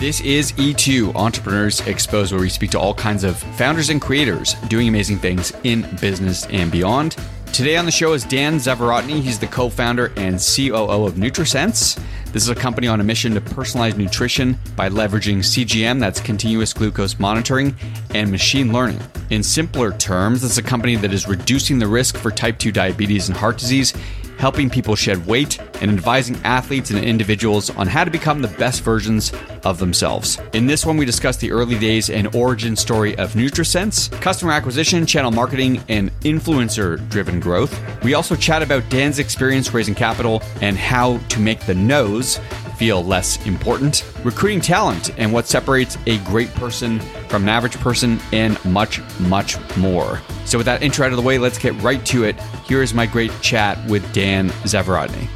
This is E2 Entrepreneurs Exposed, where we speak to all kinds of founders and creators doing amazing things in business and beyond. Today on the show is Dan Zavarotny. He's the co founder and COO of NutriSense. This is a company on a mission to personalize nutrition by leveraging CGM, that's continuous glucose monitoring, and machine learning. In simpler terms, it's a company that is reducing the risk for type 2 diabetes and heart disease helping people shed weight, and advising athletes and individuals on how to become the best versions of themselves. In this one, we discuss the early days and origin story of NutriSense, customer acquisition, channel marketing, and influencer driven growth. We also chat about Dan's experience raising capital and how to make the no's feel less important, recruiting talent and what separates a great person from an average person, and much, much more. So, with that intro out of the way, let's get right to it. Here is my great chat with Dan Zavarotny.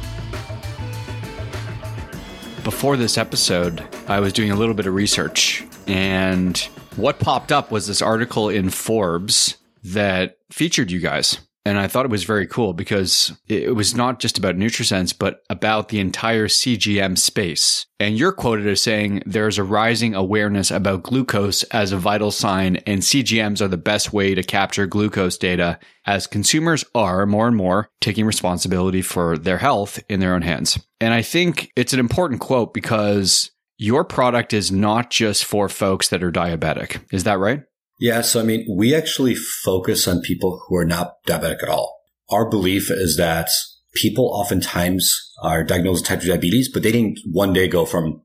Before this episode, I was doing a little bit of research, and what popped up was this article in Forbes that featured you guys. And I thought it was very cool because it was not just about NutriSense, but about the entire CGM space. And you're quoted as saying there's a rising awareness about glucose as a vital sign, and CGMs are the best way to capture glucose data as consumers are more and more taking responsibility for their health in their own hands. And I think it's an important quote because your product is not just for folks that are diabetic. Is that right? Yeah. So, I mean, we actually focus on people who are not diabetic at all. Our belief is that people oftentimes are diagnosed with type 2 diabetes, but they didn't one day go from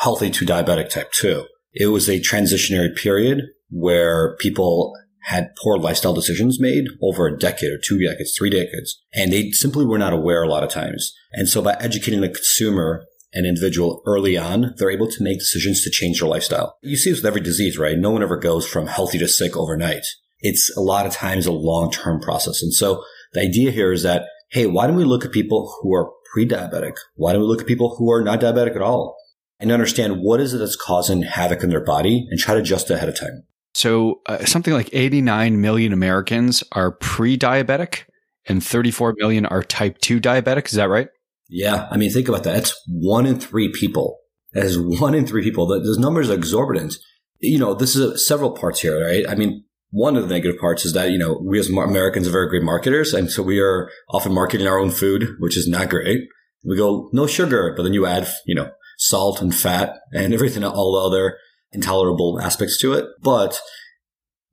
healthy to diabetic type 2. It was a transitionary period where people had poor lifestyle decisions made over a decade or two decades, three decades, and they simply were not aware a lot of times. And so by educating the consumer an individual early on, they're able to make decisions to change their lifestyle. You see this with every disease, right? No one ever goes from healthy to sick overnight. It's a lot of times a long-term process. And so the idea here is that, hey, why don't we look at people who are pre-diabetic? Why don't we look at people who are not diabetic at all? And understand what is it that's causing havoc in their body and try to adjust ahead of time. So uh, something like 89 million Americans are pre-diabetic and 34 million are type 2 diabetic. Is that right? Yeah. I mean, think about that. That's one in three people. That is one in three people. Those numbers are exorbitant. You know, this is a, several parts here, right? I mean, one of the negative parts is that, you know, we as Americans are very great marketers. And so we are often marketing our own food, which is not great. We go, no sugar, but then you add, you know, salt and fat and everything, all the other intolerable aspects to it. But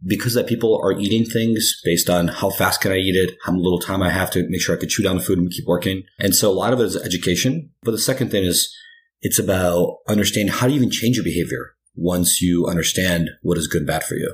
because that people are eating things based on how fast can I eat it, how little time I have to make sure I can chew down the food and keep working. And so a lot of it is education. But the second thing is it's about understanding how you even change your behavior once you understand what is good and bad for you,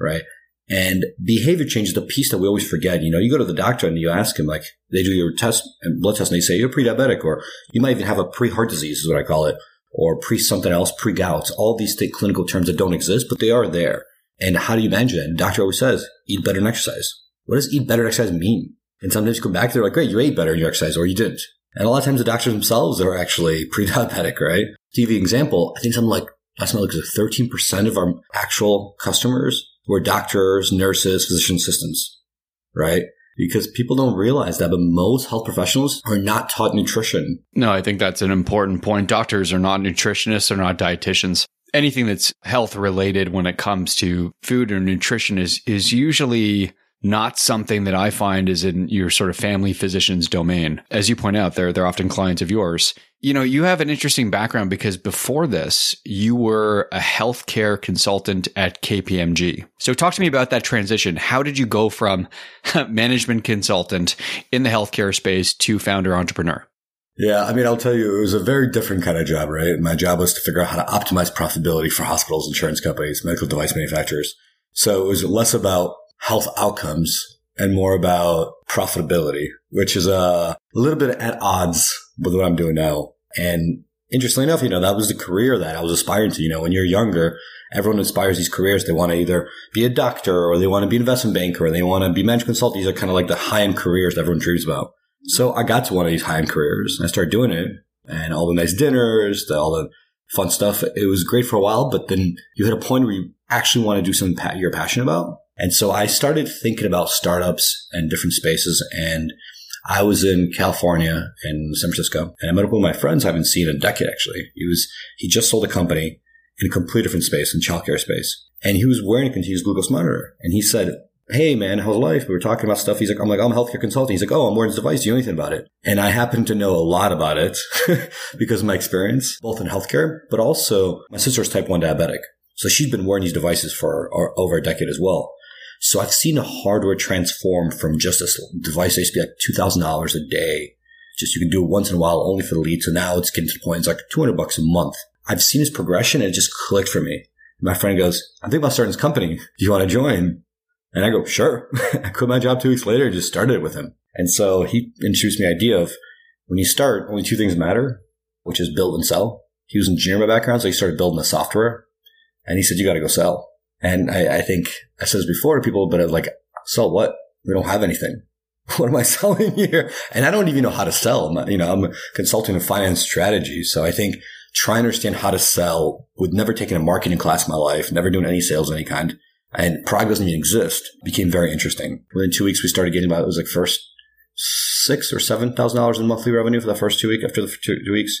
right? And behavior change is the piece that we always forget. You know, you go to the doctor and you ask him, like, they do your test and blood test and they say you're pre-diabetic or you might even have a pre-heart disease is what I call it or pre something else, pre-gout, all these clinical terms that don't exist, but they are there. And how do you manage that? And doctor always says, eat better and exercise. What does eat better exercise mean? And sometimes you come back, they're like, great, you ate better and you exercise or you didn't. And a lot of times the doctors themselves are actually pre-diabetic, right? To give you an example, I think something like, last time at 13% of our actual customers were doctors, nurses, physician assistants, right? Because people don't realize that, but most health professionals are not taught nutrition. No, I think that's an important point. Doctors are not nutritionists, they're not dietitians anything that's health related when it comes to food or nutrition is is usually not something that I find is in your sort of family physician's domain. As you point out, they're they're often clients of yours. You know, you have an interesting background because before this, you were a healthcare consultant at KPMG. So talk to me about that transition. How did you go from management consultant in the healthcare space to founder entrepreneur? Yeah, I mean, I'll tell you, it was a very different kind of job, right? My job was to figure out how to optimize profitability for hospitals, insurance companies, medical device manufacturers. So it was less about health outcomes and more about profitability, which is a little bit at odds with what I'm doing now. And interestingly enough, you know, that was the career that I was aspiring to. You know, when you're younger, everyone aspires these careers. They want to either be a doctor or they want to be an investment banker or they want to be management consultant. These are kind of like the high end careers that everyone dreams about. So I got to one of these high end careers and I started doing it and all the nice dinners, the, all the fun stuff. It was great for a while, but then you hit a point where you actually want to do something you're passionate about. And so I started thinking about startups and different spaces. And I was in California in San Francisco and I met up with my friends I haven't seen in a decade actually. He was, he just sold a company in a completely different space in childcare space. And he was wearing a continuous glucose monitor. And he said, Hey man, how's life? We were talking about stuff. He's like, I'm like, I'm a healthcare consultant. He's like, Oh, I'm wearing this device. Do you know anything about it? And I happen to know a lot about it because of my experience, both in healthcare, but also my sister's type 1 diabetic. So she's been wearing these devices for over a decade as well. So I've seen a hardware transform from just a device that used to be like $2,000 a day. Just you can do it once in a while only for the lead. So now it's getting to the point it's like 200 bucks a month. I've seen his progression and it just clicked for me. My friend goes, I'm thinking about starting this company. Do you want to join? And I go, sure. I quit my job two weeks later and just started with him. And so he introduced me the idea of when you start, only two things matter, which is build and sell. He was an engineer by background, so he started building the software. And he said, you got to go sell. And I, I think I said this before to people, but like, sell what? We don't have anything. What am I selling here? And I don't even know how to sell. I'm, you know, I'm consulting in finance strategy. So I think trying to understand how to sell with never taking a marketing class in my life, never doing any sales of any kind, and Prague doesn't even exist became very interesting. Within two weeks, we started getting about, it was like first six or seven thousand dollars in monthly revenue for the first two weeks after the two, two weeks.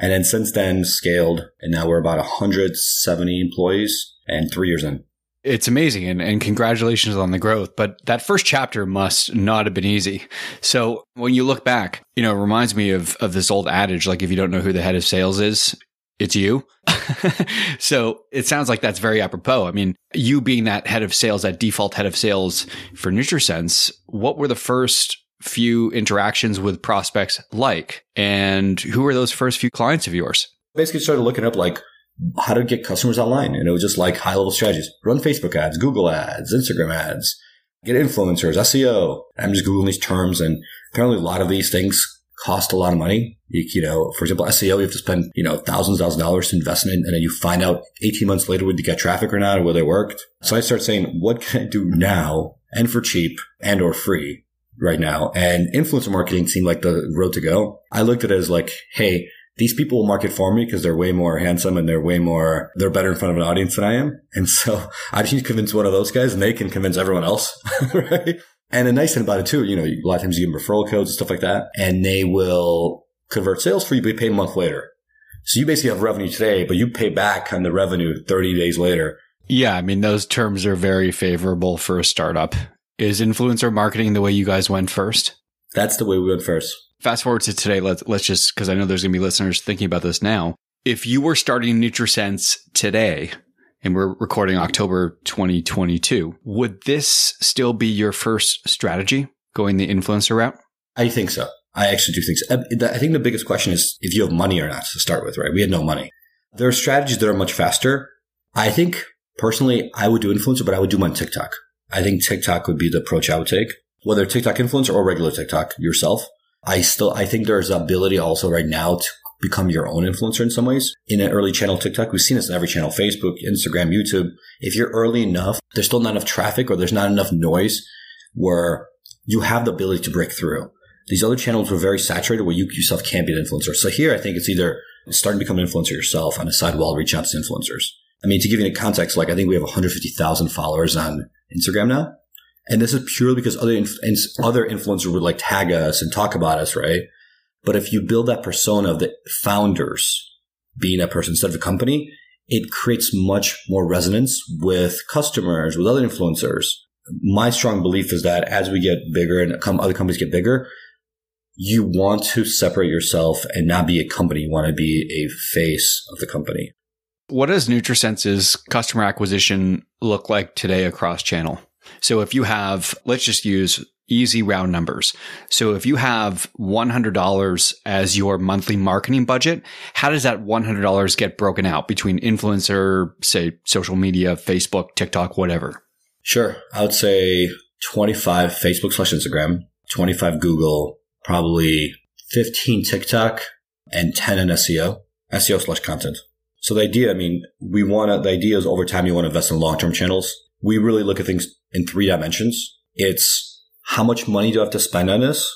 And then since then scaled and now we're about 170 employees and three years in. It's amazing and, and congratulations on the growth. But that first chapter must not have been easy. So when you look back, you know, it reminds me of, of this old adage like, if you don't know who the head of sales is, it's you. so it sounds like that's very apropos. I mean, you being that head of sales, that default head of sales for NutriSense, what were the first few interactions with prospects like? And who were those first few clients of yours? Basically started looking up like how to get customers online. And it was just like high level strategies. Run Facebook ads, Google ads, Instagram ads, get influencers, SEO. I'm just Googling these terms and apparently a lot of these things cost a lot of money. You, you know, for example, SEO, you have to spend, you know, thousands, thousands of dollars to invest in it. And then you find out 18 months later whether you get traffic or not or whether it worked. So I started saying, what can I do now and for cheap and or free right now? And influencer marketing seemed like the road to go. I looked at it as like, Hey, these people will market for me because they're way more handsome and they're way more, they're better in front of an audience than I am. And so I just need to convince one of those guys and they can convince everyone else. right. And the nice thing about it too, you know, a lot of times you give them referral codes and stuff like that and they will convert sales for you, but you pay a month later. So you basically have revenue today, but you pay back on the revenue 30 days later. Yeah. I mean, those terms are very favorable for a startup. Is influencer marketing the way you guys went first? That's the way we went first fast forward to today. Let's let's just because I know there's going to be listeners thinking about this now. If you were starting NutriSense today, and we're recording October 2022, would this still be your first strategy going the influencer route? I think so. I actually do think so. Uh, I think the biggest question is if you have money or not to start with, right? We had no money. There are strategies that are much faster. I think personally, I would do influencer, but I would do them on TikTok. I think TikTok would be the approach I would take, whether TikTok influencer or regular TikTok yourself. I still, I think there's ability also right now to become your own influencer in some ways. In an early channel TikTok, we've seen this in every channel, Facebook, Instagram, YouTube. If you're early enough, there's still not enough traffic or there's not enough noise where you have the ability to break through. These other channels were very saturated where you yourself can't be an influencer. So here, I think it's either starting to become an influencer yourself on the side while reach out to influencers. I mean, to give you a context, like I think we have 150,000 followers on Instagram now. And this is purely because other inf- other influencers would like tag us and talk about us, right? But if you build that persona of the founders being a person instead of a company, it creates much more resonance with customers, with other influencers. My strong belief is that as we get bigger and other companies get bigger, you want to separate yourself and not be a company. You want to be a face of the company. What does NutriSense's customer acquisition look like today across channel? So if you have, let's just use easy round numbers. So if you have $100 as your monthly marketing budget, how does that $100 get broken out between influencer, say social media, Facebook, TikTok, whatever? Sure. I would say 25 Facebook slash Instagram, 25 Google, probably 15 TikTok and 10 in SEO, SEO slash content. So the idea, I mean, we want to, the idea is over time you want to invest in long-term channels we really look at things in three dimensions. It's how much money do I have to spend on this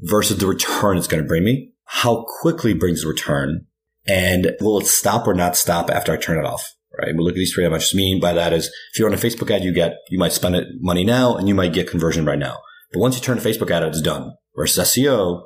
versus the return it's going to bring me? How quickly brings the return? And will it stop or not stop after I turn it off? Right. We look at these three. What I mean by that is if you're on a Facebook ad, you get, you might spend it money now and you might get conversion right now. But once you turn a Facebook ad, it's done. Versus SEO,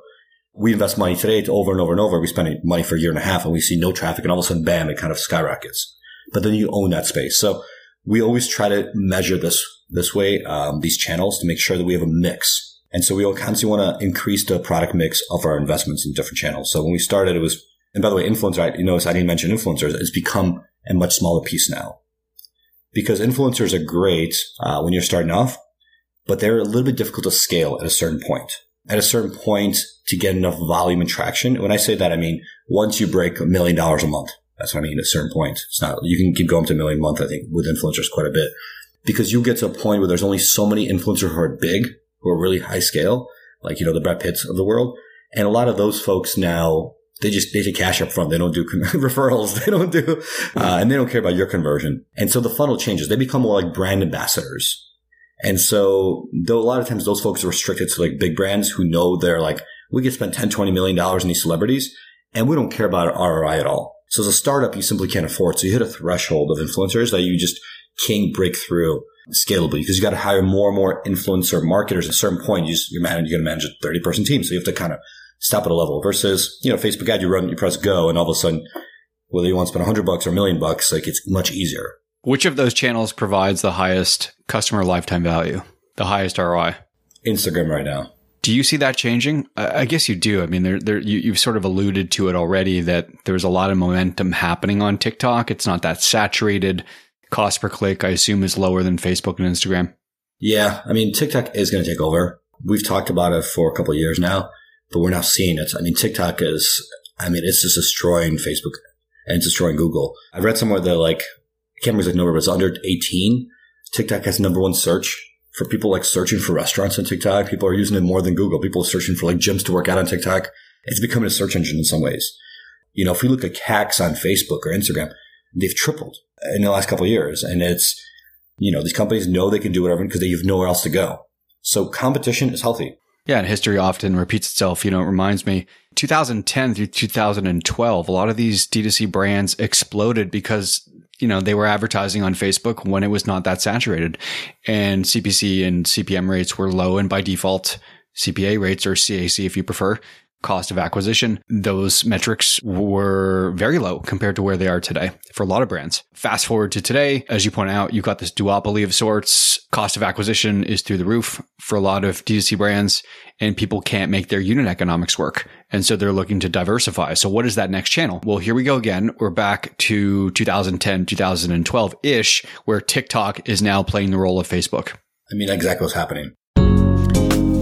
we invest money today to over and over and over. We spend money for a year and a half and we see no traffic and all of a sudden, bam, it kind of skyrockets. But then you own that space. So we always try to measure this this way, um, these channels to make sure that we have a mix. And so we all constantly want to increase the product mix of our investments in different channels. So when we started, it was, and by the way, influencer, you notice I didn't mention influencers. It's become a much smaller piece now because influencers are great uh, when you're starting off, but they're a little bit difficult to scale at a certain point. At a certain point to get enough volume and traction. When I say that, I mean, once you break a million dollars a month, that's what I mean. At a certain point, it's not, you can keep going to a million a month, I think, with influencers quite a bit because you get to a point where there's only so many influencers who are big, who are really high scale, like, you know, the Brad Pitts of the world. And a lot of those folks now, they just, they take cash up front. They don't do referrals. They don't do, uh, and they don't care about your conversion. And so the funnel changes. They become more like brand ambassadors. And so though a lot of times those folks are restricted to like big brands who know they're like, we could spend 10, 20 million dollars in these celebrities and we don't care about ROI at all. So as a startup, you simply can't afford. So you hit a threshold of influencers that you just can't break through scalably because you got to hire more and more influencer marketers at a certain point. You just, you're, managing, you're going to manage a 30 person team. So you have to kind of stop at a level versus, you know, Facebook ad, you run, you press go and all of a sudden, whether you want to spend a hundred bucks or a million bucks, like it's much easier. Which of those channels provides the highest customer lifetime value, the highest ROI? Instagram right now. Do you see that changing? I guess you do. I mean, there, there, you, you've sort of alluded to it already that there's a lot of momentum happening on TikTok. It's not that saturated cost per click, I assume, is lower than Facebook and Instagram. Yeah. I mean, TikTok is going to take over. We've talked about it for a couple years now, but we're now seeing it. I mean, TikTok is, I mean, it's just destroying Facebook and it's destroying Google. I read somewhere that like, I can't remember the number, but it's under 18. TikTok has number one search for people like searching for restaurants on TikTok. People are using it more than Google. People are searching for like gyms to work out on TikTok. It's becoming a search engine in some ways. You know, if we look at CACs on Facebook or Instagram, they've tripled in the last couple of years. And it's, you know, these companies know they can do whatever because they have nowhere else to go. So competition is healthy. Yeah, and history often repeats itself. You know, it reminds me 2010 through 2012, a lot of these D2C brands exploded because, you know, they were advertising on Facebook when it was not that saturated and CPC and CPM rates were low. And by default, CPA rates or CAC, if you prefer, cost of acquisition, those metrics were very low compared to where they are today for a lot of brands. Fast forward to today, as you point out, you've got this duopoly of sorts. Cost of acquisition is through the roof for a lot of D2C brands and people can't make their unit economics work. And so they're looking to diversify. So what is that next channel? Well, here we go again. We're back to 2010, 2012 ish, where TikTok is now playing the role of Facebook. I mean, exactly what's happening.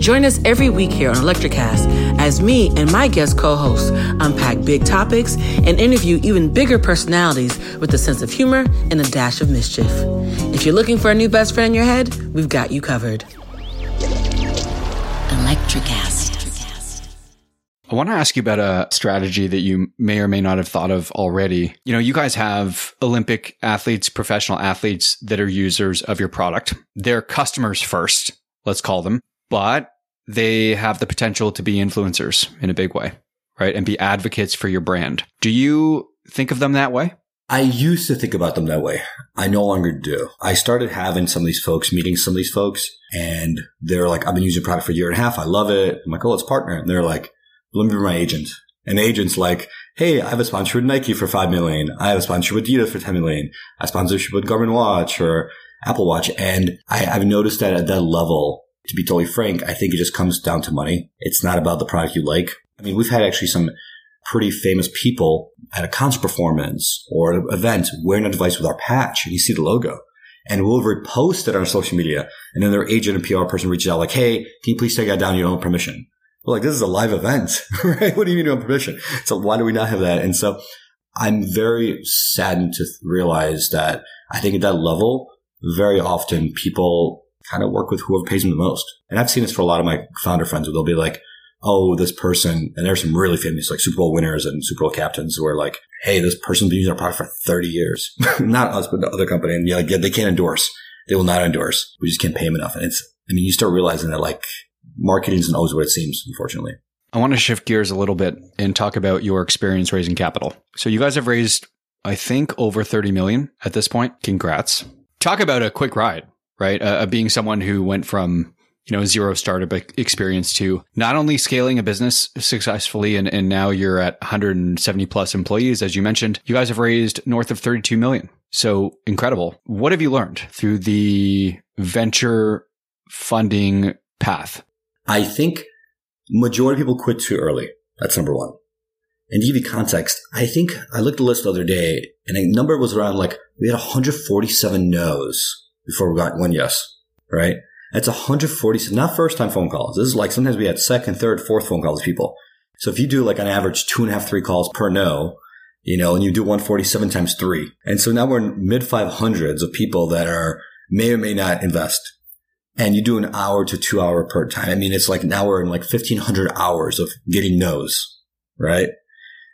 Join us every week here on Electricast as me and my guest co hosts unpack big topics and interview even bigger personalities with a sense of humor and a dash of mischief. If you're looking for a new best friend in your head, we've got you covered. Electricast. I want to ask you about a strategy that you may or may not have thought of already. You know, you guys have Olympic athletes, professional athletes that are users of your product. They're customers first, let's call them but they have the potential to be influencers in a big way, right? And be advocates for your brand. Do you think of them that way? I used to think about them that way. I no longer do. I started having some of these folks, meeting some of these folks, and they're like, I've been using product for a year and a half. I love it. I'm like, oh, let's partner. And they're like, let me be my agent. And agent's like, hey, I have a sponsor with Nike for 5 million. I have a sponsor with Adidas for 10 million. I a sponsorship with Garmin Watch or Apple Watch. And I, I've noticed that at that level, to be totally frank, I think it just comes down to money. It's not about the product you like. I mean, we've had actually some pretty famous people at a concert performance or an event wearing a device with our patch and you see the logo and we'll repost it on social media. And then their agent and PR person reaches out like, Hey, can you please take that down your own permission? We're like, this is a live event, right? What do you mean you don't have permission? So why do we not have that? And so I'm very saddened to realize that I think at that level, very often people kind of work with whoever pays them the most. And I've seen this for a lot of my founder friends where they'll be like, oh, this person, and there's some really famous like Super Bowl winners and Super Bowl captains who are like, hey, this person's been using our product for 30 years. Not us, but the other company. And you're like, yeah, they can't endorse. They will not endorse. We just can't pay them enough. And it's, I mean, you start realizing that like marketing isn't always what it seems, unfortunately. I want to shift gears a little bit and talk about your experience raising capital. So you guys have raised, I think, over 30 million at this point. Congrats. Talk about a quick ride, right? Uh, being someone who went from you know, zero startup experience to not only scaling a business successfully and, and now you're at 170 plus employees, as you mentioned, you guys have raised north of 32 million. So incredible. What have you learned through the venture funding path? I think majority of people quit too early. That's number one. And to give you context, I think I looked at the list the other day and a number was around like we had 147 no's before we got one yes, right? That's 140, not first time phone calls. This is like sometimes we had second, third, fourth phone calls with people. So if you do like an average two and a half, three calls per no, you know, and you do 147 times three. And so now we're in mid 500s of people that are may or may not invest. And you do an hour to two hour per time. I mean, it's like now we're in like 1500 hours of getting no's, right?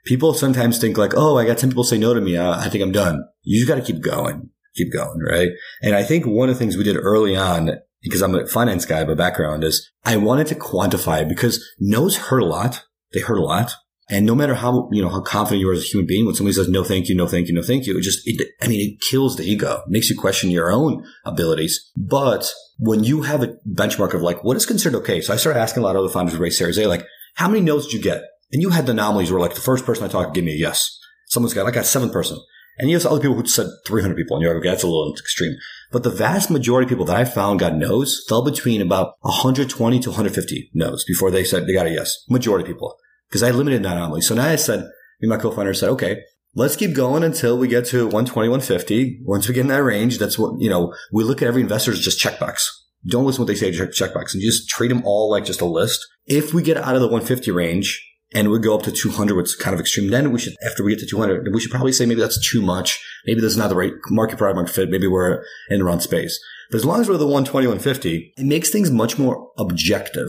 People sometimes think like, oh, I got 10 people say no to me. Uh, I think I'm done. You just got to keep going, keep going, right? And I think one of the things we did early on because I'm a finance guy by background is I wanted to quantify it because no's hurt a lot. They hurt a lot. And no matter how, you know, how confident you are as a human being, when somebody says, no, thank you, no, thank you, no, thank you, it just, it, I mean, it kills the ego, makes you question your own abilities. But when you have a benchmark of like, what is considered okay? So I started asking a lot of other founders who raised Series A, like, how many no's did you get? And you had the anomalies where like the first person I talked give me a yes. Someone's got, I got seven person. And have other people who said 300 people, and you're like, okay, that's a little extreme. But the vast majority of people that I found got no's fell between about 120 to 150 no's before they said they got a yes. Majority of people. Because I limited that anomaly. So now I said, me my co-founder said, okay, let's keep going until we get to 120, 150. Once we get in that range, that's what, you know, we look at every investor as just checkbox. Don't listen to what they say, check checkbox and you just treat them all like just a list. If we get out of the 150 range, and we go up to 200, which is kind of extreme. Then we should, after we get to 200, we should probably say maybe that's too much. Maybe that's not the right market product market fit. Maybe we're in the wrong space. But as long as we're the 120, 150, it makes things much more objective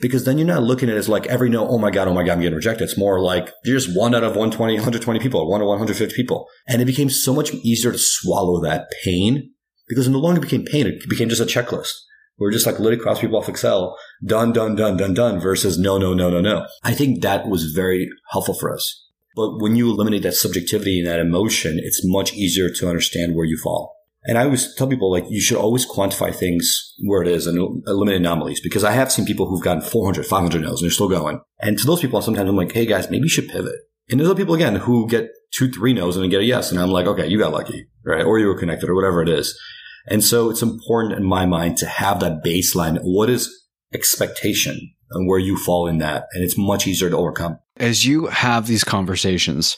because then you're not looking at it as like every no, oh my God, oh my God, I'm getting rejected. It's more like you're just one out of 120, 120 people, one out of 150 people. And it became so much easier to swallow that pain because it no longer became pain. It became just a checklist. We're just like literally cross people off Excel, done, done, done, done, done versus no, no, no, no, no. I think that was very helpful for us. But when you eliminate that subjectivity and that emotion, it's much easier to understand where you fall. And I always tell people like you should always quantify things where it is and eliminate anomalies because I have seen people who've gotten 400, 500 no's and they're still going. And to those people, sometimes I'm like, hey guys, maybe you should pivot. And there's other people again who get two, three no's and then get a yes. And I'm like, okay, you got lucky, right? Or you were connected or whatever it is. And so it's important in my mind to have that baseline. What is expectation and where you fall in that? And it's much easier to overcome. As you have these conversations,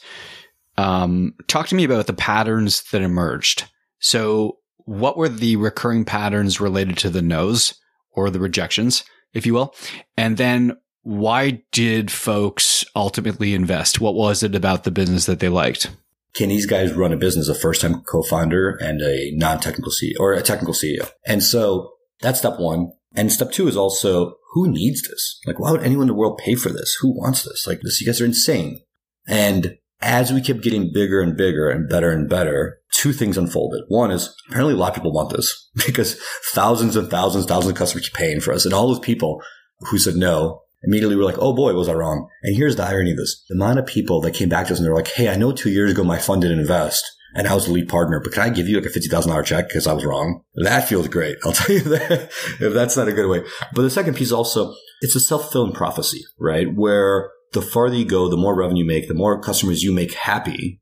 um, talk to me about the patterns that emerged. So what were the recurring patterns related to the no's or the rejections, if you will? And then why did folks ultimately invest? What was it about the business that they liked? Can these guys run a business, a first time co-founder and a non-technical CEO or a technical CEO? And so that's step one. And step two is also who needs this? Like, why would anyone in the world pay for this? Who wants this? Like, this, you guys are insane. And as we kept getting bigger and bigger and better and better, two things unfolded. One is apparently a lot of people want this because thousands and thousands, thousands of customers keep paying for us. And all those people who said no immediately we're like, oh boy, was I wrong? And here's the irony of this. The amount of people that came back to us and they're like, hey, I know two years ago my fund didn't invest and I was the lead partner, but can I give you like a $50,000 check because I was wrong? That feels great. I'll tell you that if that's not a good way. But the second piece also, it's a self-fulfilling prophecy, right? Where the farther you go, the more revenue you make, the more customers you make happy,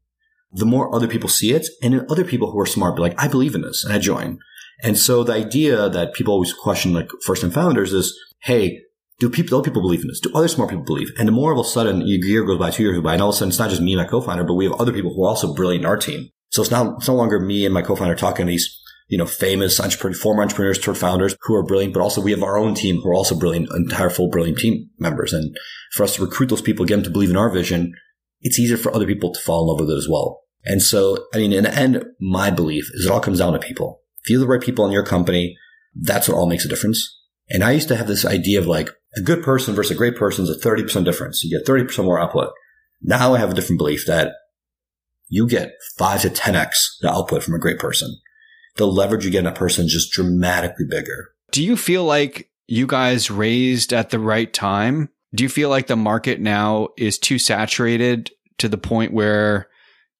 the more other people see it. And then other people who are smart be like, I believe in this and I join. And so the idea that people always question like first time founders is, Hey, do people, other people believe in this? Do other smart people believe? And the more of a sudden, a year goes by, two years go by, and all of a sudden it's not just me and my co-founder, but we have other people who are also brilliant in our team. So it's not, it's no longer me and my co-founder talking to these, you know, famous entrepreneur, former entrepreneurs, toward founders who are brilliant, but also we have our own team who are also brilliant, entire full brilliant team members. And for us to recruit those people, get them to believe in our vision, it's easier for other people to fall in love with it as well. And so, I mean, in the end, my belief is it all comes down to people. If you have the right people in your company, That's what all makes a difference. And I used to have this idea of like a good person versus a great person is a 30% difference. You get 30% more output. Now I have a different belief that you get five to 10x the output from a great person. The leverage you get in a person is just dramatically bigger. Do you feel like you guys raised at the right time? Do you feel like the market now is too saturated to the point where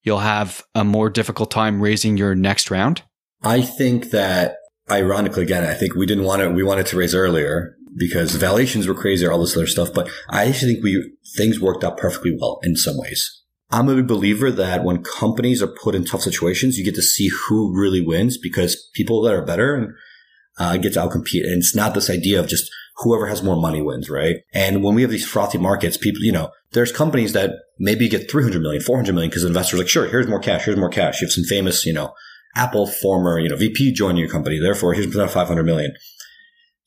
you'll have a more difficult time raising your next round? I think that ironically, again, I think we didn't want to, we wanted to raise earlier because valuations were crazy or all this other stuff. But I actually think we, things worked out perfectly well in some ways. I'm a believer that when companies are put in tough situations, you get to see who really wins because people that are better uh, get to outcompete. And it's not this idea of just whoever has more money wins, right? And when we have these frothy markets, people, you know, there's companies that maybe get 300 million, 400 million because investors like, sure, here's more cash, here's more cash. You have some famous, you know, Apple former, you know, VP joining your company. Therefore, here's 500 million.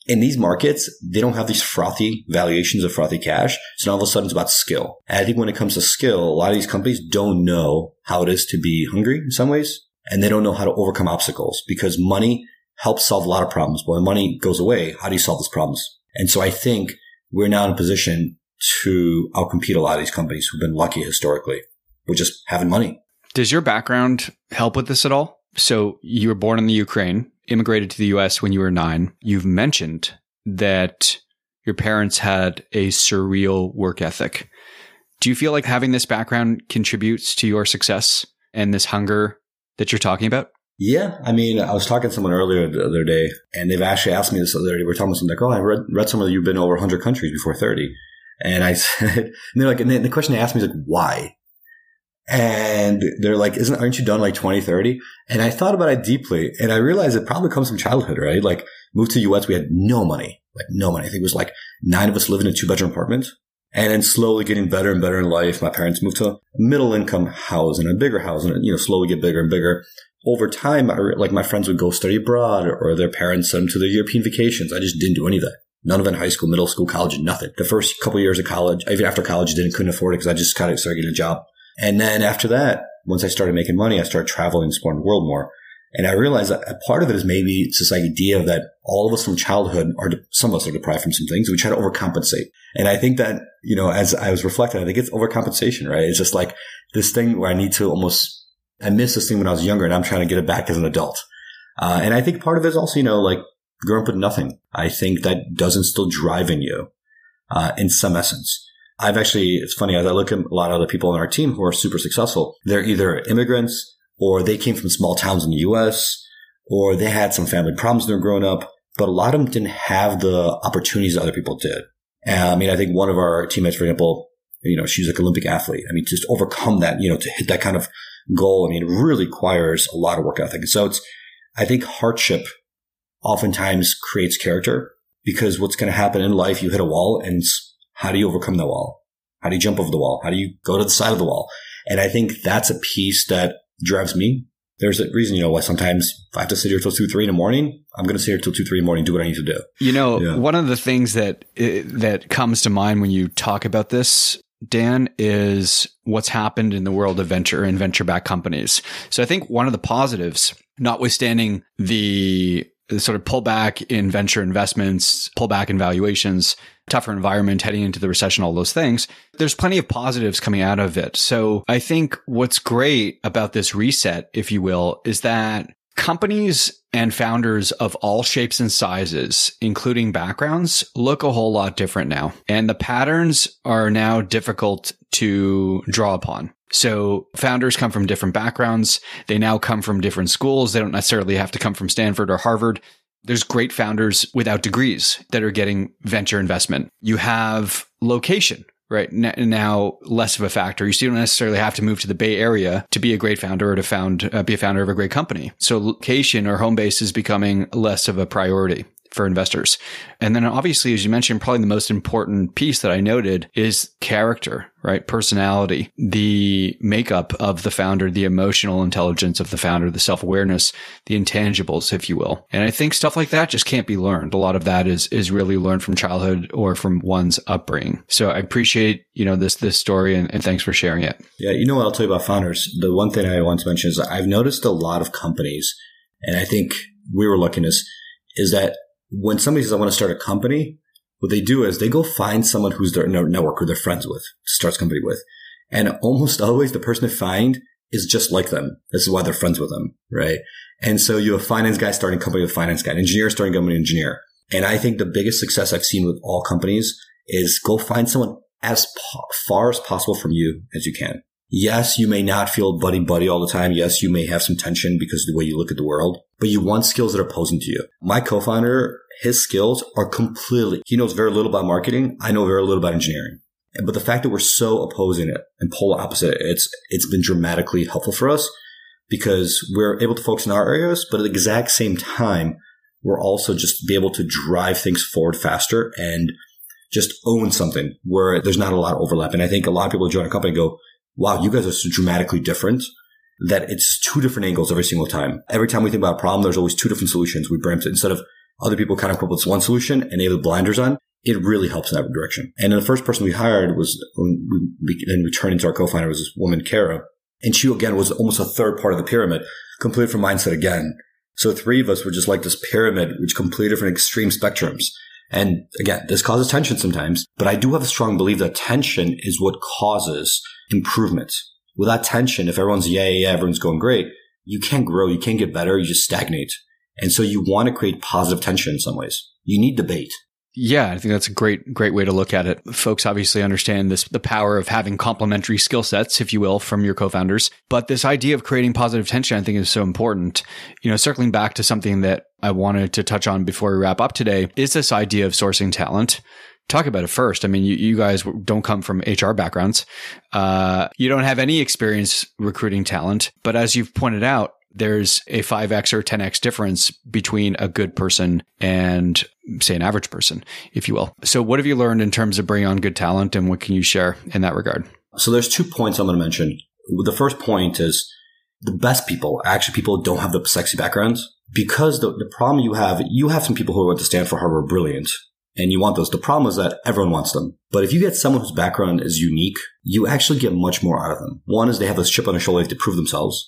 In these markets, they don't have these frothy valuations of frothy cash. So now all of a sudden it's about skill. And I think when it comes to skill, a lot of these companies don't know how it is to be hungry in some ways. And they don't know how to overcome obstacles because money helps solve a lot of problems. But when money goes away, how do you solve those problems? And so I think we're now in a position to outcompete a lot of these companies who've been lucky historically with just having money. Does your background help with this at all? So you were born in the Ukraine, immigrated to the US when you were nine. You've mentioned that your parents had a surreal work ethic. Do you feel like having this background contributes to your success and this hunger that you're talking about? Yeah, I mean, I was talking to someone earlier the other day, and they've actually asked me this other day. We are talking about something like, "Oh, I read read somewhere you've been over 100 countries before 30," and I said, and they're like, and the question they asked me is like, "Why?" And they're like, isn't, aren't you done like 2030?" And I thought about it deeply and I realized it probably comes from childhood, right? Like moved to US, we had no money, like no money. I think it was like nine of us living in a two bedroom apartment. And then slowly getting better and better in life. My parents moved to a middle income house and a bigger house and, you know, slowly get bigger and bigger. Over time, I, like my friends would go study abroad or, their parents sent them to their European vacations. I just didn't do any of that. None of it in high school, middle school, college, nothing. The first couple of years of college, even after college, didn't couldn't afford it because I just kind of started getting a job. And then after that, once I started making money, I started traveling and exploring the world more. And I realized that a part of it is maybe it's this idea that all of us from childhood are, some of us are deprived from some things. We try to overcompensate. And I think that, you know, as I was reflecting, I think it's overcompensation, right? It's just like this thing where I need to almost, I missed this thing when I was younger and I'm trying to get it back as an adult. Uh, and I think part of it is also, you know, like growing up with nothing. I think that does instill drive in you, uh, in some essence. I've actually, it's funny, as I look at a lot of other people on our team who are super successful, they're either immigrants or they came from small towns in the US or they had some family problems when they were growing up, but a lot of them didn't have the opportunities that other people did. And, I mean, I think one of our teammates, for example, you know, she's like an Olympic athlete. I mean, just overcome that, you know, to hit that kind of goal. I mean, it really requires a lot of work ethic. So it's, I think hardship oftentimes creates character because what's going to happen in life, you hit a wall and how do you overcome the wall? How do you jump over the wall? How do you go to the side of the wall? And I think that's a piece that drives me. There's a reason, you know, why sometimes if I have to sit here till two, three in the morning, I'm going to sit here till two, three in the morning, do what I need to do. You know, yeah. one of the things that eh, that comes to mind when you talk about this, Dan, is what's happened in the world of venture and venture backed companies. So I think one of the positives, notwithstanding the the sort of pullback in venture investments, pullback in valuations, tougher environment heading into the recession, all those things. There's plenty of positives coming out of it. So I think what's great about this reset, if you will, is that companies and founders of all shapes and sizes, including backgrounds, look a whole lot different now. And the patterns are now difficult to draw upon. So founders come from different backgrounds. They now come from different schools. They don't necessarily have to come from Stanford or Harvard. There's great founders without degrees that are getting venture investment. You have location, right? Now less of a factor. You still don't necessarily have to move to the Bay Area to be a great founder or to found, uh, be a founder of a great company. So location or home base is becoming less of a priority for investors. And then obviously, as you mentioned, probably the most important piece that I noted is character, right? Personality, the makeup of the founder, the emotional intelligence of the founder, the self awareness, the intangibles, if you will. And I think stuff like that just can't be learned. A lot of that is, is really learned from childhood or from one's upbringing. So I appreciate, you know, this, this story and, and thanks for sharing it. Yeah. You know what I'll tell you about founders? The one thing I want to mention is I've noticed a lot of companies and I think we were looking is is that when somebody says, I want to start a company, what they do is they go find someone who's their network who they're friends with, starts company with. And almost always the person they find is just like them. This is why they're friends with them, right? And so you have a finance guy starting a company with a finance guy, an engineer starting a company with an engineer. And I think the biggest success I've seen with all companies is go find someone as po- far as possible from you as you can. Yes, you may not feel buddy buddy all the time. Yes, you may have some tension because of the way you look at the world, but you want skills that are opposing to you. My co-founder, his skills are completely, he knows very little about marketing. I know very little about engineering. But the fact that we're so opposing it and polar opposite, it's, it's been dramatically helpful for us because we're able to focus in our areas, but at the exact same time, we're also just be able to drive things forward faster and just own something where there's not a lot of overlap. And I think a lot of people join a company go, wow, you guys are so dramatically different that it's two different angles every single time. Every time we think about a problem, there's always two different solutions. We bring it instead of other people kind of come up with one solution and they have the blinders on it really helps in that direction. And the first person we hired was when we then we turned into our co-founder was this woman, Kara. And she again was almost a third part of the pyramid, completely from mindset again. So three of us were just like this pyramid, which completely different extreme spectrums. And again, this causes tension sometimes, but I do have a strong belief that tension is what causes improvement. Without tension, if everyone's yeah, yeah, everyone's going great, you can't grow, you can't get better, you just stagnate. And so you want to create positive tension in some ways. You need debate. Yeah, I think that's a great, great way to look at it. Folks obviously understand this, the power of having complementary skill sets, if you will, from your co-founders. But this idea of creating positive tension, I think is so important. You know, circling back to something that I wanted to touch on before we wrap up today is this idea of sourcing talent. Talk about it first. I mean, you, you guys don't come from HR backgrounds. Uh, you don't have any experience recruiting talent. But as you've pointed out, there's a 5x or 10x difference between a good person and say an average person, if you will. So what have you learned in terms of bringing on good talent and what can you share in that regard? So there's two points I'm going to mention. The first point is the best people, actually people don't have the sexy backgrounds because the, the problem you have, you have some people who went to Stanford, Harvard, brilliant. And you want those. The problem is that everyone wants them. But if you get someone whose background is unique, you actually get much more out of them. One is they have this chip on their shoulder to prove themselves.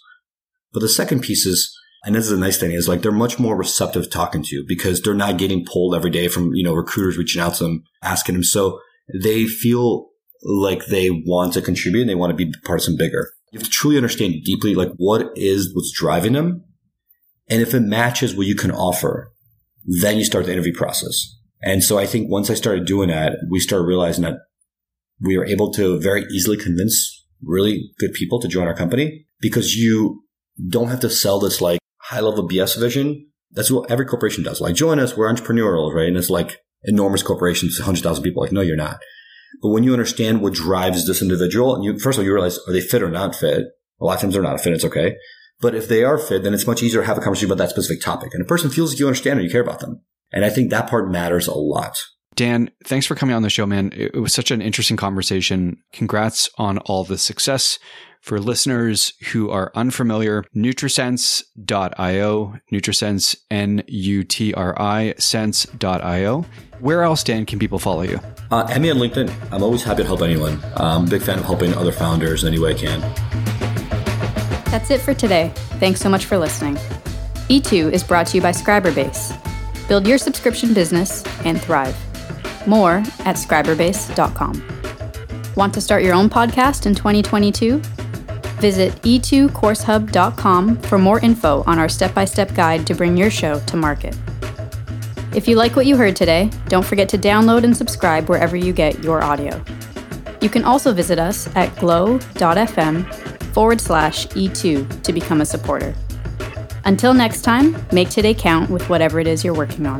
But the second piece is, and this is a nice thing, is like they're much more receptive to talking to you because they're not getting pulled every day from, you know, recruiters reaching out to them, asking them. So they feel like they want to contribute and they want to be part of something bigger. You have to truly understand deeply, like what is what's driving them. And if it matches what you can offer, then you start the interview process. And so I think once I started doing that, we started realizing that we were able to very easily convince really good people to join our company because you don't have to sell this like high level BS vision. That's what every corporation does. Like join us, we're entrepreneurial, right? And it's like enormous corporations, 100,000 people. Like, no, you're not. But when you understand what drives this individual and you, first of all, you realize, are they fit or not fit? A lot of times they're not fit. It's okay. But if they are fit, then it's much easier to have a conversation about that specific topic. And a person feels like you understand and you care about them. And I think that part matters a lot. Dan, thanks for coming on the show, man. It was such an interesting conversation. Congrats on all the success. For listeners who are unfamiliar, Nutrisense.io, Nutrisense, N-U-T-R-I, sense.io. Where else, Dan, can people follow you? Uh, and me on LinkedIn. I'm always happy to help anyone. I'm a big fan of helping other founders in any way I can. That's it for today. Thanks so much for listening. E2 is brought to you by Scriberbase. Build your subscription business and thrive. More at scriberbase.com. Want to start your own podcast in 2022? Visit e2coursehub.com for more info on our step by step guide to bring your show to market. If you like what you heard today, don't forget to download and subscribe wherever you get your audio. You can also visit us at glow.fm forward slash E2 to become a supporter. Until next time, make today count with whatever it is you're working on.